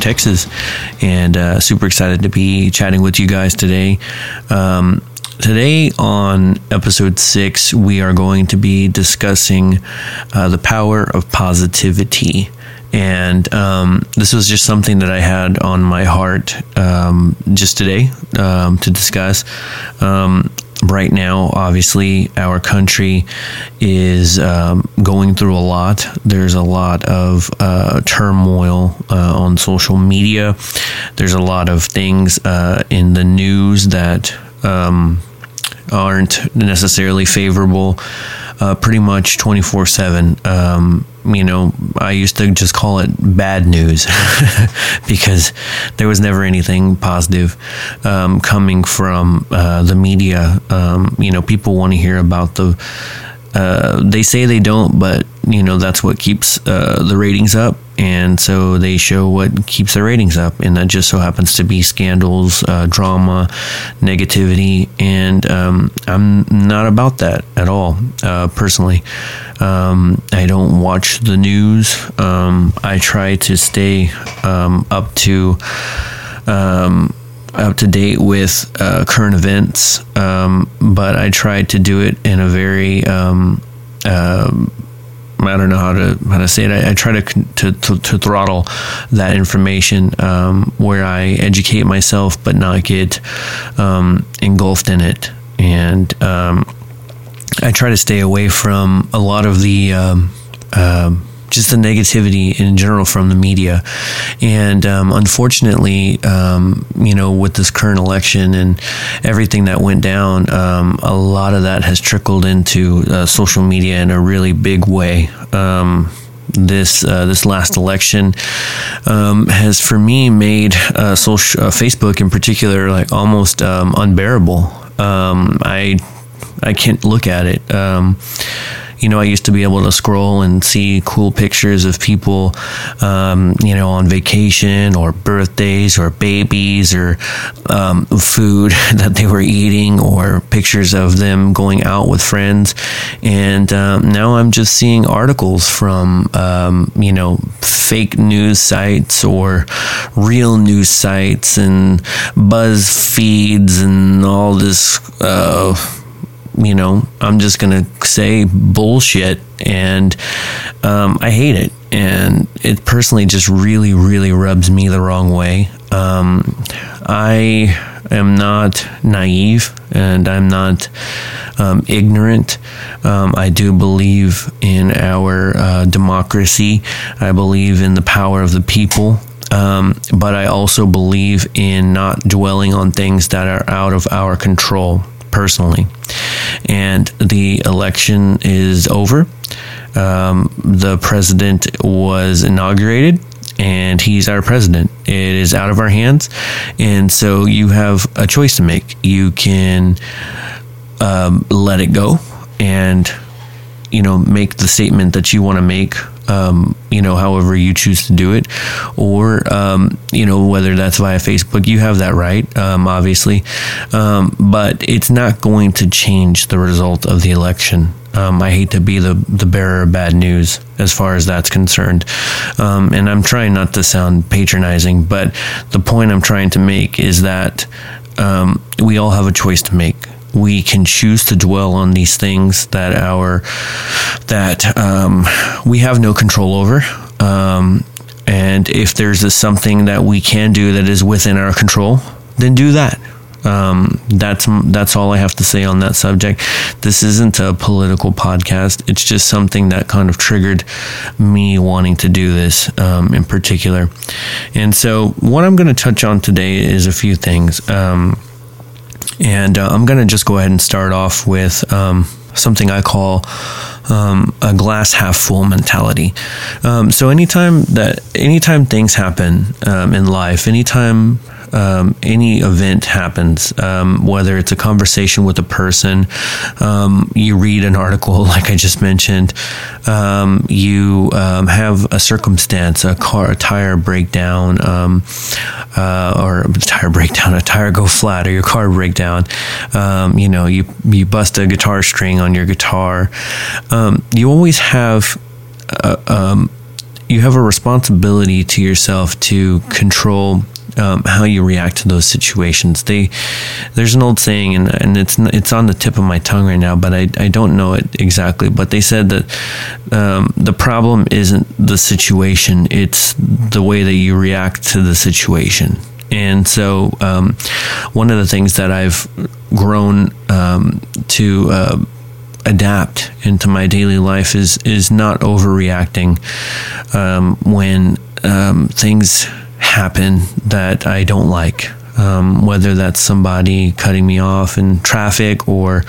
Texas. And uh, super excited to be chatting with you guys today. Um, today, on episode six, we are going to be discussing uh, the power of positivity and um, this was just something that I had on my heart um, just today um, to discuss. Right now, obviously, our country is um, going through a lot. There's a lot of uh, turmoil uh, on social media. There's a lot of things uh, in the news that um, aren't necessarily favorable. Uh, pretty much 24 7 you know, I used to just call it bad news because there was never anything positive um, coming from uh, the media. Um, you know, people want to hear about the. Uh, they say they don't, but you know that's what keeps uh, the ratings up and so they show what keeps the ratings up, and that just so happens to be scandals, uh, drama, negativity, and um, I'm not about that at all, uh, personally. Um, I don't watch the news. Um, I try to stay um, up to um, up to date with uh, current events, um, but I try to do it in a very uh, I don't know how to how to say it. I, I try to, to, to to throttle that information um, where I educate myself, but not get um, engulfed in it. And um, I try to stay away from a lot of the uh, just the negativity in general from the media. And um, unfortunately, um, you know, with this current election and everything that went down, um, a lot of that has trickled into uh, social media in a really big way um, this uh, this last election um, has for me made uh, social uh, Facebook in particular like almost um, unbearable. I I can't look at it. You know, I used to be able to scroll and see cool pictures of people, um, you know, on vacation or birthdays or babies or um, food that they were eating or pictures of them going out with friends. And um, now I'm just seeing articles from, um, you know, fake news sites or real news sites and BuzzFeeds and all this. Uh, you know, I'm just going to say bullshit. And um, I hate it. And it personally just really, really rubs me the wrong way. Um, I am not naive and I'm not um, ignorant. Um, I do believe in our uh, democracy, I believe in the power of the people. Um, but I also believe in not dwelling on things that are out of our control personally. And the election is over. Um, the president was inaugurated and he's our president. It is out of our hands. And so you have a choice to make. You can um, let it go and, you know, make the statement that you want to make um, you know, however you choose to do it, or um, you know, whether that's via Facebook, you have that right, um, obviously, um, but it's not going to change the result of the election. Um, I hate to be the the bearer of bad news as far as that's concerned, um, and I'm trying not to sound patronizing, but the point I'm trying to make is that we all have a choice to make we can choose to dwell on these things that our that um, we have no control over. Um, and if there's a, something that we can do that is within our control, then do that. Um, that's that's all I have to say on that subject. This isn't a political podcast. It's just something that kind of triggered me wanting to do this um, in particular. And so, what I'm going to touch on today is a few things. Um, and uh, I'm going to just go ahead and start off with um, something I call um, a glass half full mentality. Um, so anytime that anytime things happen um, in life, anytime um, any event happens, um, whether it's a conversation with a person, um, you read an article like I just mentioned, um, you um, have a circumstance, a car, a tire breakdown, uh, or a tire breakdown, a tire go flat, or your car breakdown. you know, you you bust a guitar string on your guitar. you always have. Uh, um, you have a responsibility to yourself to control um, how you react to those situations. They there's an old saying, and, and it's it's on the tip of my tongue right now, but I, I don't know it exactly. But they said that um, the problem isn't the situation; it's the way that you react to the situation. And so, um, one of the things that I've grown um, to uh, adapt into my daily life is is not overreacting um, when um, things happen that I don't like. Um, whether that's somebody cutting me off in traffic or,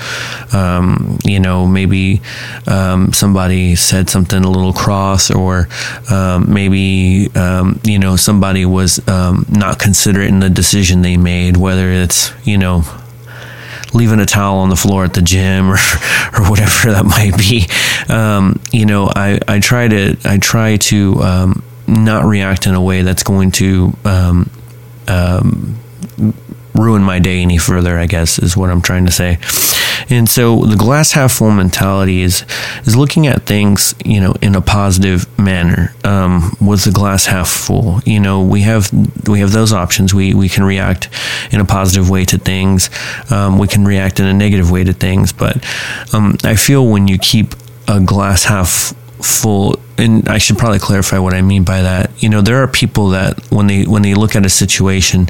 um, you know, maybe um, somebody said something a little cross or um, maybe, um, you know, somebody was um, not considerate in the decision they made, whether it's, you know, leaving a towel on the floor at the gym or, or whatever that might be. Um, you know, I, I try to, I try to, um, not react in a way that's going to, um, um ruin my day any further, I guess is what I'm trying to say. And so the glass half full mentality is is looking at things, you know, in a positive manner. Um, with the glass half full, you know, we have we have those options. We we can react in a positive way to things. Um, we can react in a negative way to things. But um, I feel when you keep a glass half full and I should probably clarify what I mean by that. You know, there are people that when they when they look at a situation,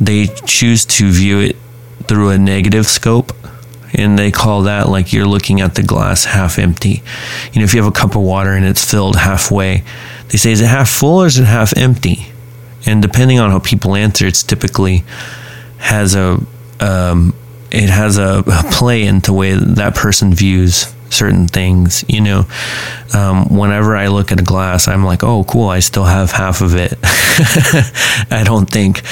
they choose to view it through a negative scope and they call that like you're looking at the glass half empty. You know, if you have a cup of water and it's filled halfway, they say, is it half full or is it half empty? And depending on how people answer, it's typically has a um, it has a, a play into the way that person views certain things. You know, um, whenever I look at a glass, I'm like, oh, cool, I still have half of it. I don't think,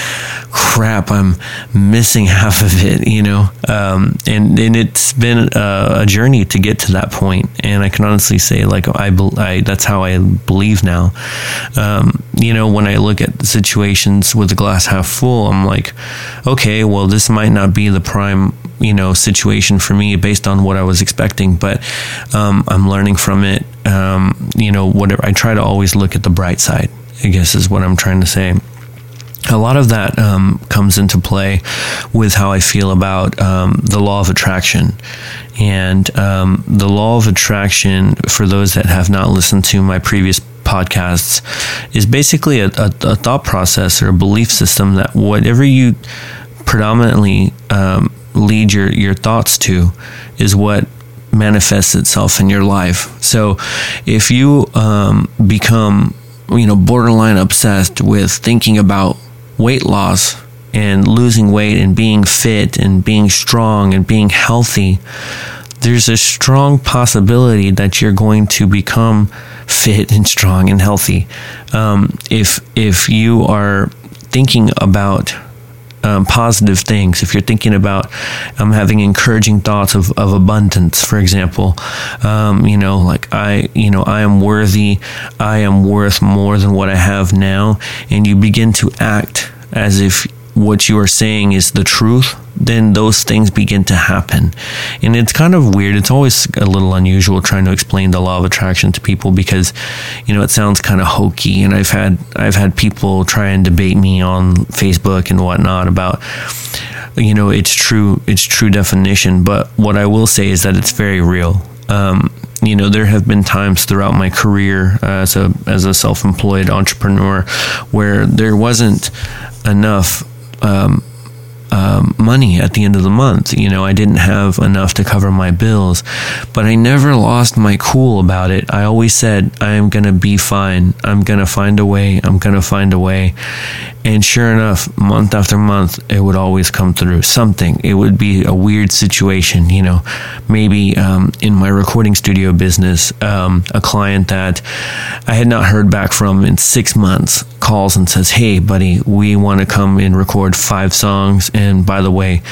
crap, I'm missing half of it, you know? Um, and, and it's been a, a, journey to get to that point. And I can honestly say, like, I, I that's how I believe now. Um, you know, when I look at situations with the glass half full, I'm like, okay, well, this might not be the prime you know situation for me based on what I was expecting, but um, I'm learning from it. Um, you know, whatever. I try to always look at the bright side. I guess is what I'm trying to say. A lot of that um, comes into play with how I feel about um, the law of attraction. And um, the law of attraction, for those that have not listened to my previous podcasts, is basically a, a, a thought process or a belief system that whatever you predominantly um, lead your, your thoughts to is what manifests itself in your life. So if you um, become, you know, borderline obsessed with thinking about weight loss and losing weight and being fit and being strong and being healthy, there's a strong possibility that you're going to become fit and strong and healthy. Um, if if you are thinking about um, positive things, if you're thinking about um, having encouraging thoughts of, of abundance, for example, um, you know, like I, you know, I am worthy, I am worth more than what I have now, and you begin to act as if what you are saying is the truth, then those things begin to happen. And it's kind of weird. It's always a little unusual trying to explain the law of attraction to people because, you know, it sounds kind of hokey. And I've had I've had people try and debate me on Facebook and whatnot about, you know, it's true it's true definition. But what I will say is that it's very real. Um, you know, there have been times throughout my career uh, as a as a self employed entrepreneur where there wasn't enough um, um, money at the end of the month. You know, I didn't have enough to cover my bills, but I never lost my cool about it. I always said, I am going to be fine. I'm going to find a way. I'm going to find a way. And sure enough, month after month, it would always come through something. It would be a weird situation, you know, maybe um, in my recording studio business, um, a client that I had not heard back from in six months calls and says, "Hey, buddy, we want to come and record five songs, and by the way,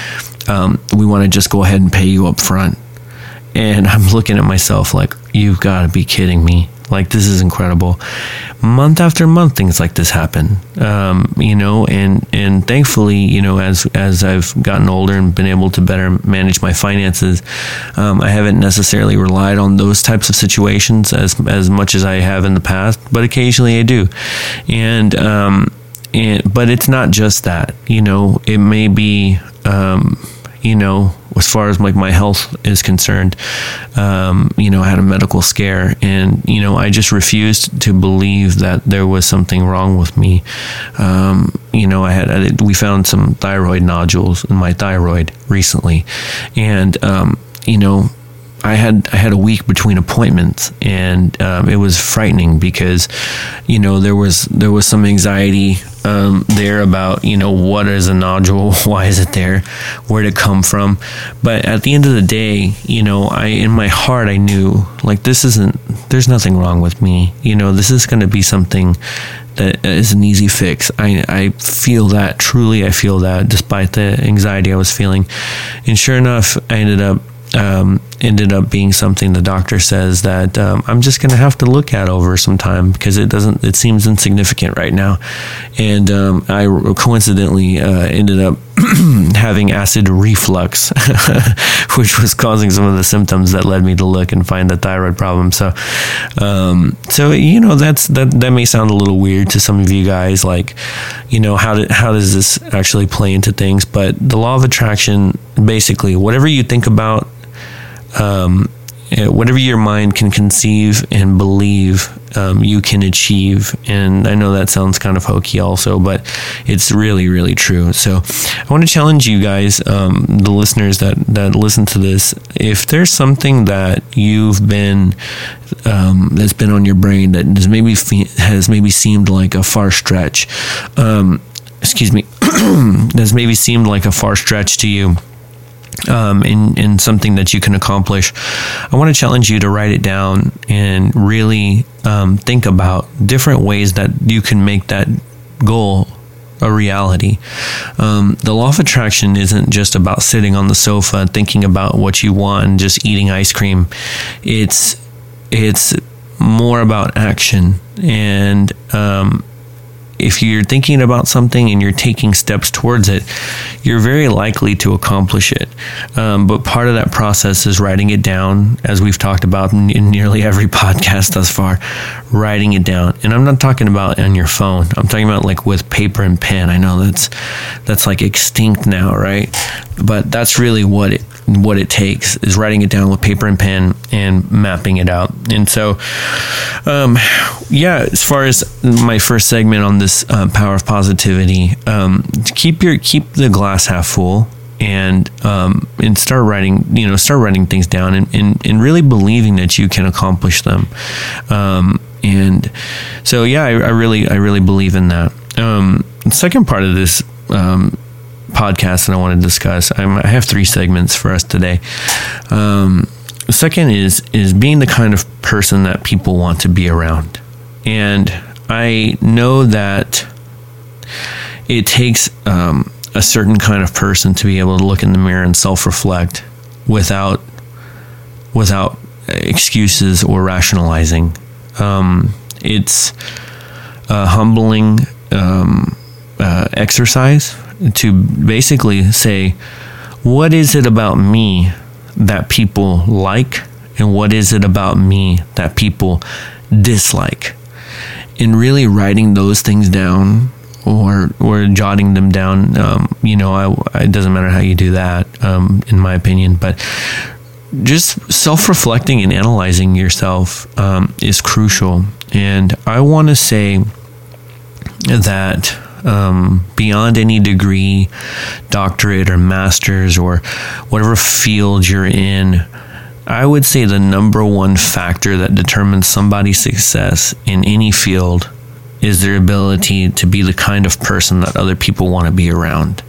um, we want to just go ahead and pay you up front." And I'm looking at myself like, "You've got to be kidding me!" Like this is incredible. Month after month, things like this happen. Um, you know, and and thankfully, you know, as as I've gotten older and been able to better manage my finances, um, I haven't necessarily relied on those types of situations as as much as I have in the past. But occasionally, I do, and um, and but it's not just that. You know, it may be. Um, you know, as far as like my health is concerned, um, you know, I had a medical scare, and you know, I just refused to believe that there was something wrong with me. Um, you know, I had I, we found some thyroid nodules in my thyroid recently, and um, you know, I had I had a week between appointments, and um, it was frightening because, you know, there was there was some anxiety um, there about you know what is a nodule, why is it there, where did it come from, but at the end of the day, you know, I in my heart I knew like this isn't there's nothing wrong with me, you know, this is going to be something that is an easy fix. I, I feel that truly, I feel that despite the anxiety I was feeling, and sure enough, I ended up um, ended up being something the doctor says that um, I'm just going to have to look at over some time because it doesn't it seems insignificant right now, and um, I coincidentally uh, ended up having acid reflux, which was causing some of the symptoms that led me to look and find the thyroid problem. So, um, so you know that's that that may sound a little weird to some of you guys, like you know how do, how does this actually play into things? But the law of attraction, basically, whatever you think about um, whatever your mind can conceive and believe, um, you can achieve. And I know that sounds kind of hokey, also, but it's really, really true. So I want to challenge you guys, um, the listeners that that listen to this. If there's something that you've been um, that's been on your brain that has maybe has maybe seemed like a far stretch, um, excuse me, has maybe seemed like a far stretch to you um, in, in something that you can accomplish, I want to challenge you to write it down and really um, think about different ways that you can make that goal a reality. Um, the law of attraction isn't just about sitting on the sofa thinking about what you want and just eating ice cream. It's it's more about action and um, if you're thinking about something and you're taking steps towards it, you're very likely to accomplish it. Um, but part of that process is writing it down, as we've talked about in, in, nearly every podcast thus far, writing it down. And I'm not talking about on your phone. I'm talking about like with paper and pen. I know that's that's like extinct now, right? But that's really what it what it takes is writing it down with paper and pen and mapping it out. And so, um, yeah, as far as my first segment on this uh, power of positivity, um, keep your keep the glass half full and um, and start writing you know start writing things down and, and, and really believing that you can accomplish them um, and so yeah I, I, really I really believe in that um, the second part of this um, podcast that I want to discuss. I'm, i have three segments for us today. Um, second is is being the kind of person that people want to be around, and I know that it takes um, a certain kind of person to be able to look in the mirror and self reflect without without excuses or rationalizing. Um, it's a humbling um, uh, exercise to basically say, what is it about me that people like, and what is it about me that people dislike? And really writing those things down or or jotting them down. Um, you know, I, it doesn't matter how you do that, um, in my opinion, but just self reflecting and analyzing yourself um, is crucial. And I want to say that um, beyond any degree, doctorate, or master's, or whatever field you're in, I would say the number one factor that determines somebody's success in any field is their ability to be the kind of person that other people want to be around.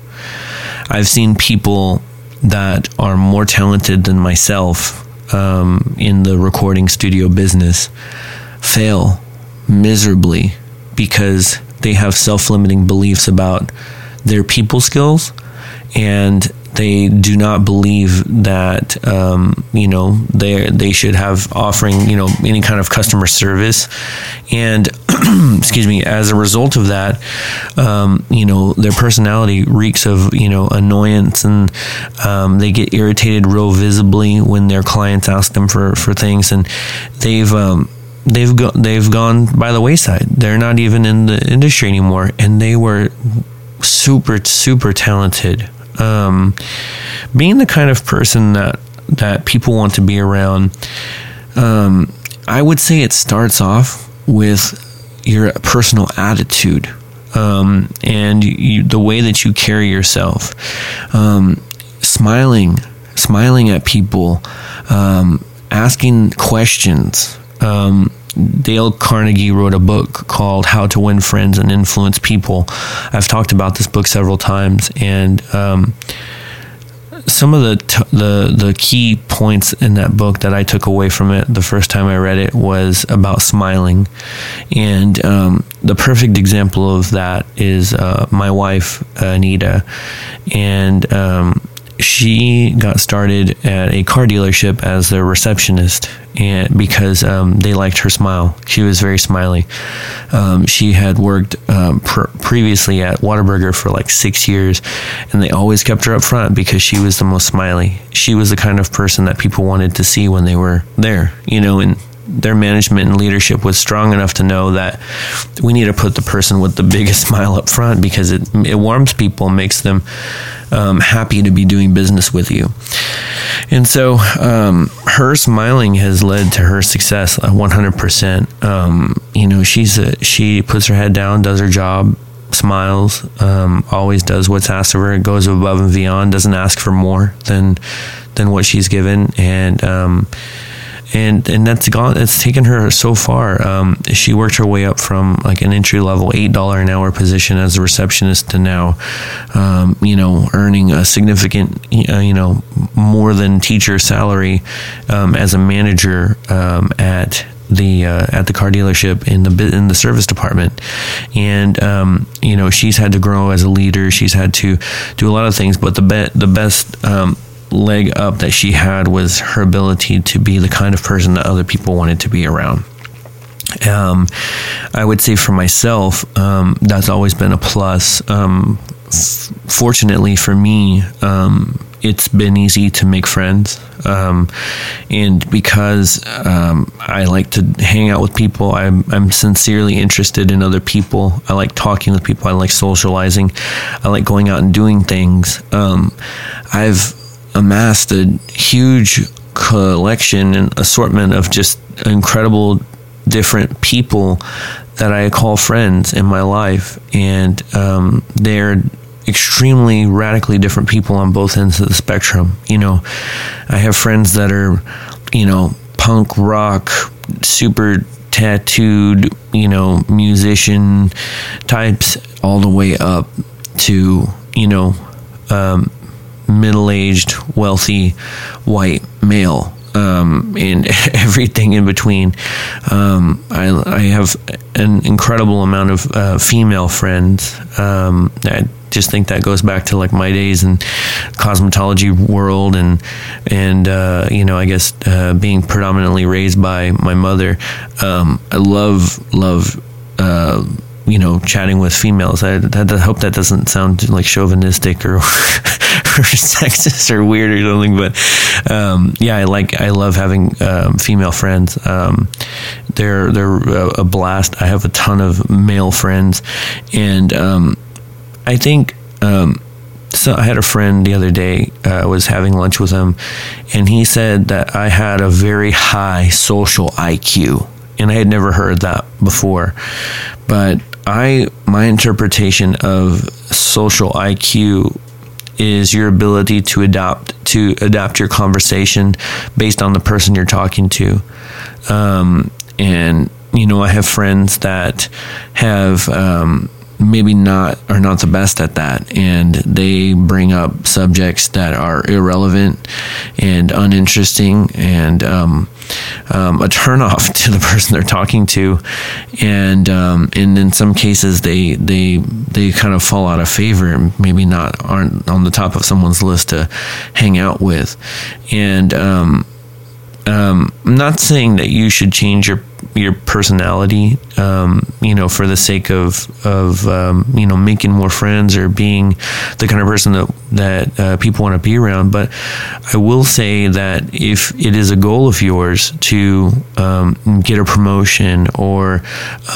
I've seen people that are more talented than myself um, in the recording studio business fail miserably because they have self-limiting beliefs about their people skills and they do not believe that um, you know they they should have offering you know any kind of customer service. And excuse me as a result of that um, you know their personality reeks of you know annoyance and um, they get irritated real visibly when their clients ask them for for things. And they've um, they've go- they've gone by the wayside they're not even in the industry anymore and they were super super talented um, being the kind of person that that people want to be around, um, I would say it starts off with your personal attitude um, and you, the way that you carry yourself, um, smiling, smiling at people, um, asking questions. Um, Dale Carnegie wrote a book called How to Win Friends and Influence People. I've talked about this book several times, and um, some of the t- the the key points in that book that I took away from it the first time I read it was about smiling, and um, the perfect example of that is uh, my wife Anita, and um, she got started at a car dealership as their receptionist and because um, they liked her smile. She was very smiley. Um, she had worked um, pr- previously at Whataburger for like six years and they always kept her up front because she was the most smiley. She was the kind of person that people wanted to see when they were there you know and their management and leadership was strong enough to know that we need to put the person with the biggest smile up front because it it warms people, makes them um, happy to be doing business with you. And so um, her smiling has led to her success 100%. Um, you know, she's a, she puts her head down, does her job, smiles, um, always does what's asked of her, goes above and beyond, doesn't ask for more than than what she's given, and um, and and that's gone. It's taken her so far. Um, she worked her way up from like an entry level eight dollar an hour position as a receptionist to now, um, you know, earning a significant, uh, you know, more than teacher salary um, as a manager um, at the uh, at the car dealership in the in the service department, and um, you know she's had to grow as a leader. She's had to do a lot of things, but the be- the best um, leg up that she had was her ability to be the kind of person that other people wanted to be around. Um, I would say for myself, um, that's always been a plus. Um, f- fortunately for me, um, it's been easy to make friends. Um, and because um, I like to hang out with people, I'm, I'm sincerely interested in other people. I like talking with people. I like socializing. I like going out and doing things. I've amassed a huge collection and assortment of just incredible different people that I call friends in my life, and um, they're extremely radically different people on both ends of the spectrum. You know, I have friends that are, you know, punk rock, super tattooed, you know, musician types, all the way up to, you know, um, middle aged, wealthy, white male. Um, and everything in between. Um, I, I, have an incredible amount of uh, female friends. Um, I just think that goes back to like my days in cosmetology world and and uh, you know I guess uh, being predominantly raised by my mother. Um, I love love uh, you know, chatting with females. I, I, hope that doesn't sound like chauvinistic or, or sexist or weird or something. But um, yeah, I like I love having um, female friends. Um, they're they're a blast. I have a ton of male friends, and um, I think. Um, so I had a friend the other day. Uh, I was having lunch with him, and he said that I had a very high social IQ, and I had never heard that before. But I my interpretation of social IQ is your ability to adapt to adapt your conversation based on the person you're talking to. Um, and you know, I have friends that have um, maybe not are not the best at that, and they bring up subjects that are irrelevant and uninteresting, and um, um, a turnoff to the person they're talking to, and um, and in some cases they they they kind of fall out of favor and maybe not aren't on the top of someone's list to hang out with, and um, um, I'm not saying that you should change your your personality, um, you know, for the sake of of um, you know making more friends or being the kind of person that that uh, people want to be around. But I will say that if it is a goal of yours to um, get a promotion or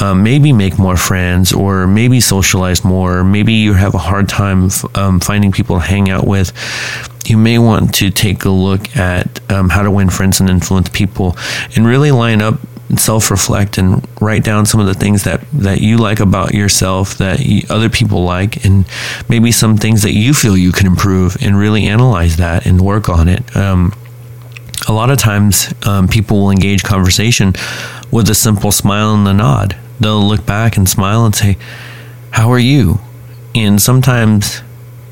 uh, maybe make more friends or maybe socialize more, or maybe you have a hard time um, finding people to hang out with you may want to take a look at um, how to win friends and influence people and really line up and self reflect and write down some of the things that, that you like about yourself that you, other people like, and maybe some things that you feel you can improve, and really analyze that and work on it. Um, a lot of times, um, people will engage conversation with a simple smile and a nod. They'll look back and smile and say, How are you? And sometimes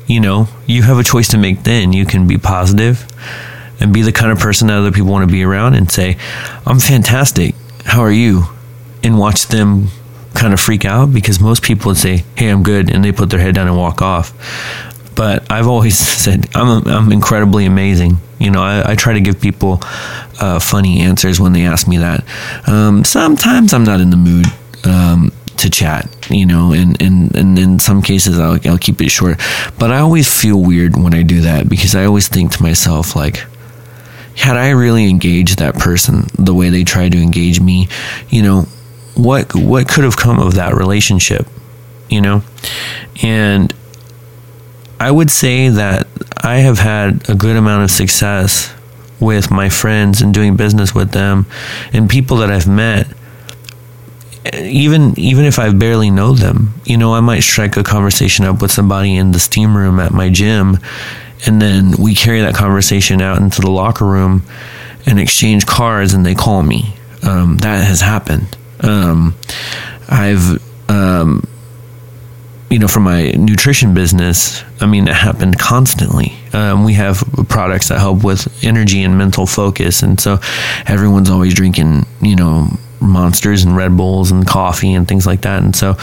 you know, you have a choice to make then. You can be positive and be the kind of person that other people want to be around and say, I'm fantastic. How are you? And watch them kind of freak out because most people would say, Hey, I'm good. And they put their head down and walk off. But I've always said, I'm, I'm incredibly amazing. You know, I, I try to give people uh, funny answers when they ask me that. Um, sometimes I'm not in the mood. Um, to chat, you know, and, and, and in some cases I'll, I'll keep it short. But I always feel weird when I do that because I always think to myself, like, had I really engaged that person the way they tried to engage me, you know, what what could have come of that relationship, you know? And I would say that I have had a good amount of success with my friends and doing business with them and people that I've met even even if I barely know them, you know, I might strike a conversation up with somebody in the steam room at my gym, and then we carry that conversation out into the locker room and exchange cards, and they call me. Um, that has happened. Um, I've, um, you know, for my nutrition business, I mean, it happened constantly. Um, we have products that help with energy and mental focus, and so everyone's always drinking, you know monsters and Red Bulls and coffee and things like that. And so,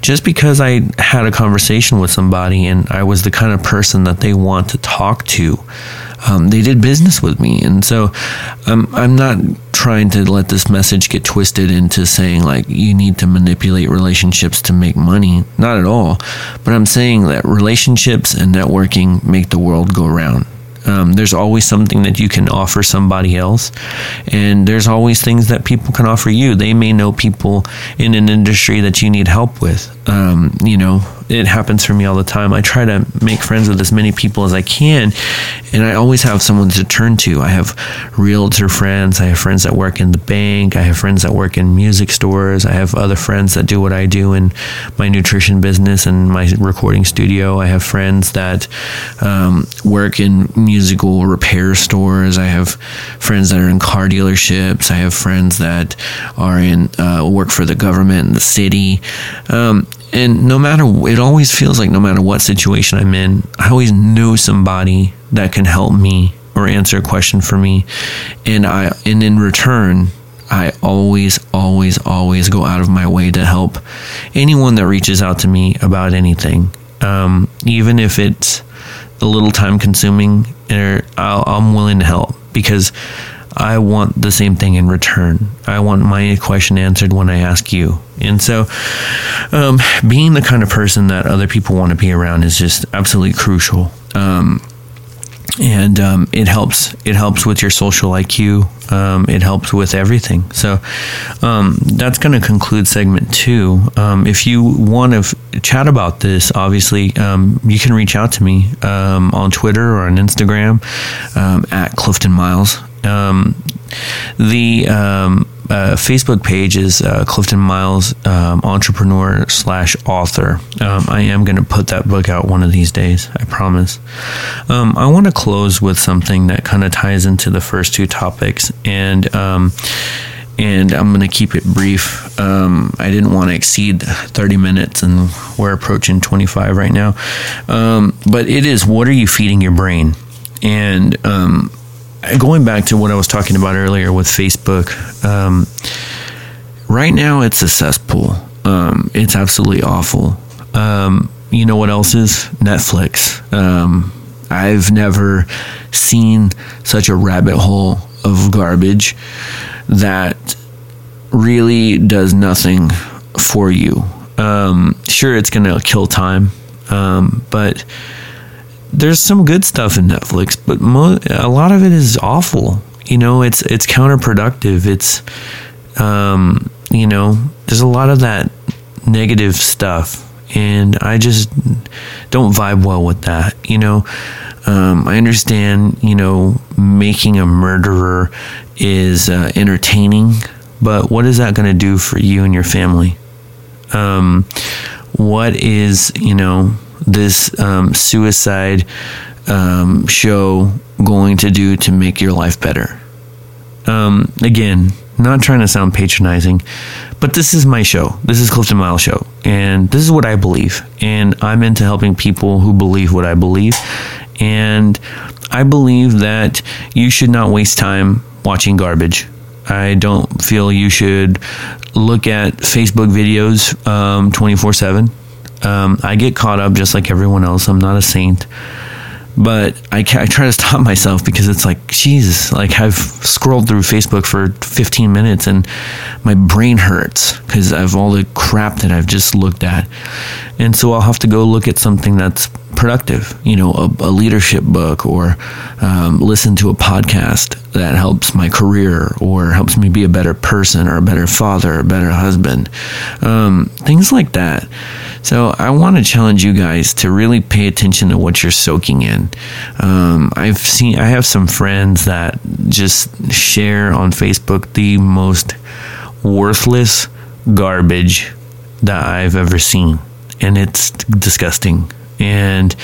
just because I had a conversation with somebody and I was the kind of person that they want to talk to, um, they did business with me. And so, um, I'm not trying to let this message get twisted into saying like you need to manipulate relationships to make money. Not at all. But I'm saying that relationships and networking make the world go round. Um, there's always something that you can offer somebody else, and there's always things that people can offer you. They may know people in an industry that you need help with. Um, you know, it happens for me all the time. I try to make friends with as many people as I can, and I always have someone to turn to. I have realtor friends, I have friends that work in the bank, I have friends that work in music stores, I have other friends that do what I do in my nutrition business and my recording studio. I have friends that um, work in musical repair stores. I have friends that are in car dealerships. I have friends that are in uh, work for the government and the city. Um, and no matter it always feels like no matter what situation I'm in, I always know somebody that can help me or answer a question for me. And I and in return, I always, always, always go out of my way to help anyone that reaches out to me about anything, um, even if it's a little time consuming. Or i am willing to help because I want the same thing in return. I want my question answered when I ask you. And so, um, being the kind of person that other people want to be around is just absolutely crucial. Um, and um, it helps. It helps with your social IQ. Um, it helps with everything. So um, that's going to conclude segment two. Um, if you want to f- chat about this, obviously um, you can reach out to me um, on Twitter or on Instagram at Clifton Miles. Um, the um, uh, Facebook page is uh, Clifton Miles um, Entrepreneur slash Author. Um, I am going to put that book out one of these days. I promise. Um, I want to close with something that kind of ties into the first two topics, and um, and I'm going to keep it brief. Um, I didn't want to exceed 30 minutes, and we're approaching 25 right now. Um, but it is what are you feeding your brain? And going back to what I was talking about earlier with Facebook, um, right now it's a cesspool. Um, it's absolutely awful. Um, you know what else is? Netflix. Um, I've never seen such a rabbit hole of garbage that really does nothing for you. Um, sure, it's going to kill time, um, but there's some good stuff in Netflix, but mo- a lot of it is awful. You know, it's it's counterproductive. It's um, you know, there's a lot of that negative stuff, and I just don't vibe well with that. You know, um, I understand. You know, making a murderer is uh, entertaining, but what is that going to do for you and your family? Um, what is you know this um, suicide um, show going to do to make your life better? Um, again, not trying to sound patronizing, but this is my show. This is Clifton Miles show, and this is what I believe. And I'm into helping people who believe what I believe. And I believe that you should not waste time watching garbage. I don't feel you should look at Facebook videos um, 24 7. Um, I get caught up just like everyone else. I'm not a saint. But I, I try to stop myself because it's like, Jesus, like I've scrolled through Facebook for 15 minutes and my brain hurts because of all the crap that I've just looked at. And so I'll have to go look at something that's productive, you know, a, a leadership book or um, listen to a podcast that helps my career or helps me be a better person or a better father or a better husband. Um, things like that. So I want to challenge you guys to really pay attention to what you're soaking in. Um, I've seen, I have some friends that just share on Facebook the most worthless garbage that I've ever seen. And it's disgusting. And,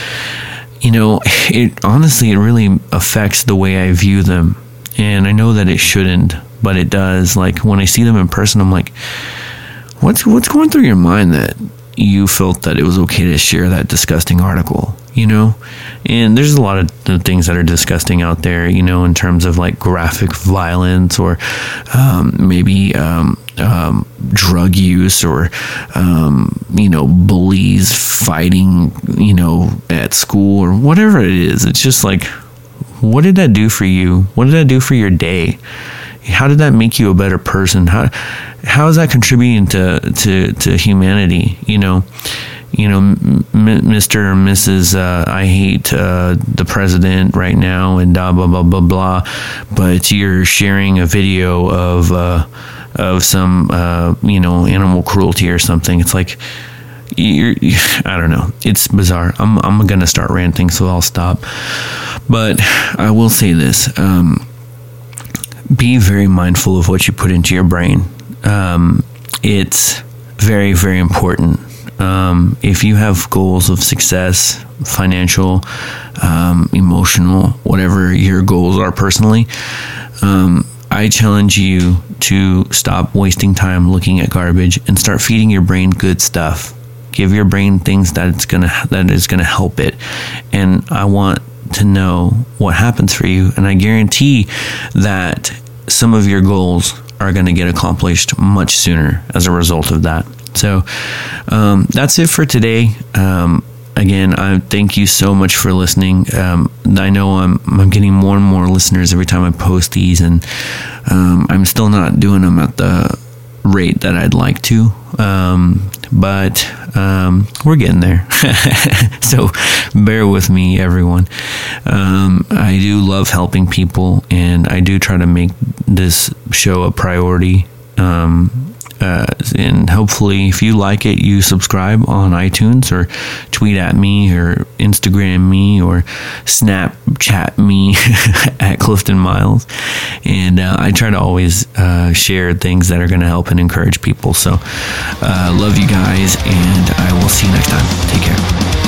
you know, it honestly, it really affects the way I view them. And I know that it shouldn't, but it does. Like when I see them in person, I'm like, what's, what's going through your mind that you felt that it was okay to share that disgusting article, you know? And there's a lot of things that are disgusting out there, you know, in terms of like graphic violence or um, maybe um, um, drug use or, um, you know, bullies fighting, you know, at school or whatever it is. It's just like, what did that do for you? What did that do for your day? how did that make you a better person? How how is that contributing to to to humanity? You know, you know, Mister or Mrs. Uh, I hate uh, the president right now, and blah blah blah blah blah. But you're sharing a video of uh, of some uh, you know animal cruelty or something. It's like. You're, I don't know. It's bizarre. I'm I'm gonna start ranting, so I'll stop. But I will say this. Um, be very mindful of what you put into your brain. Um, it's very, very important. Um, if you have goals of success, financial, um, emotional, whatever your goals are personally, um, I challenge you to stop wasting time looking at garbage and start feeding your brain good stuff. Give your brain things that it's gonna that is gonna help it. And I want to know what happens for you. And I guarantee that some of your goals are going to get accomplished much sooner as a result of that. So um, that's it for today. Um, again, I thank you so much for listening. Um, I know I'm I'm getting more and more listeners every time I post these, and um, I'm still not doing them at the rate that I'd like to. Um, but um, we're getting there. so bear with me, everyone. Um, I do love helping people, and I do try to make this show a priority. Um, uh, and hopefully, if you like it, you subscribe on iTunes or tweet at me or Instagram me or Snapchat me at Clifton Miles. And uh, I try to always uh, share things that are going to help and encourage people. So, uh, love you guys, and I will see you next time. Take care.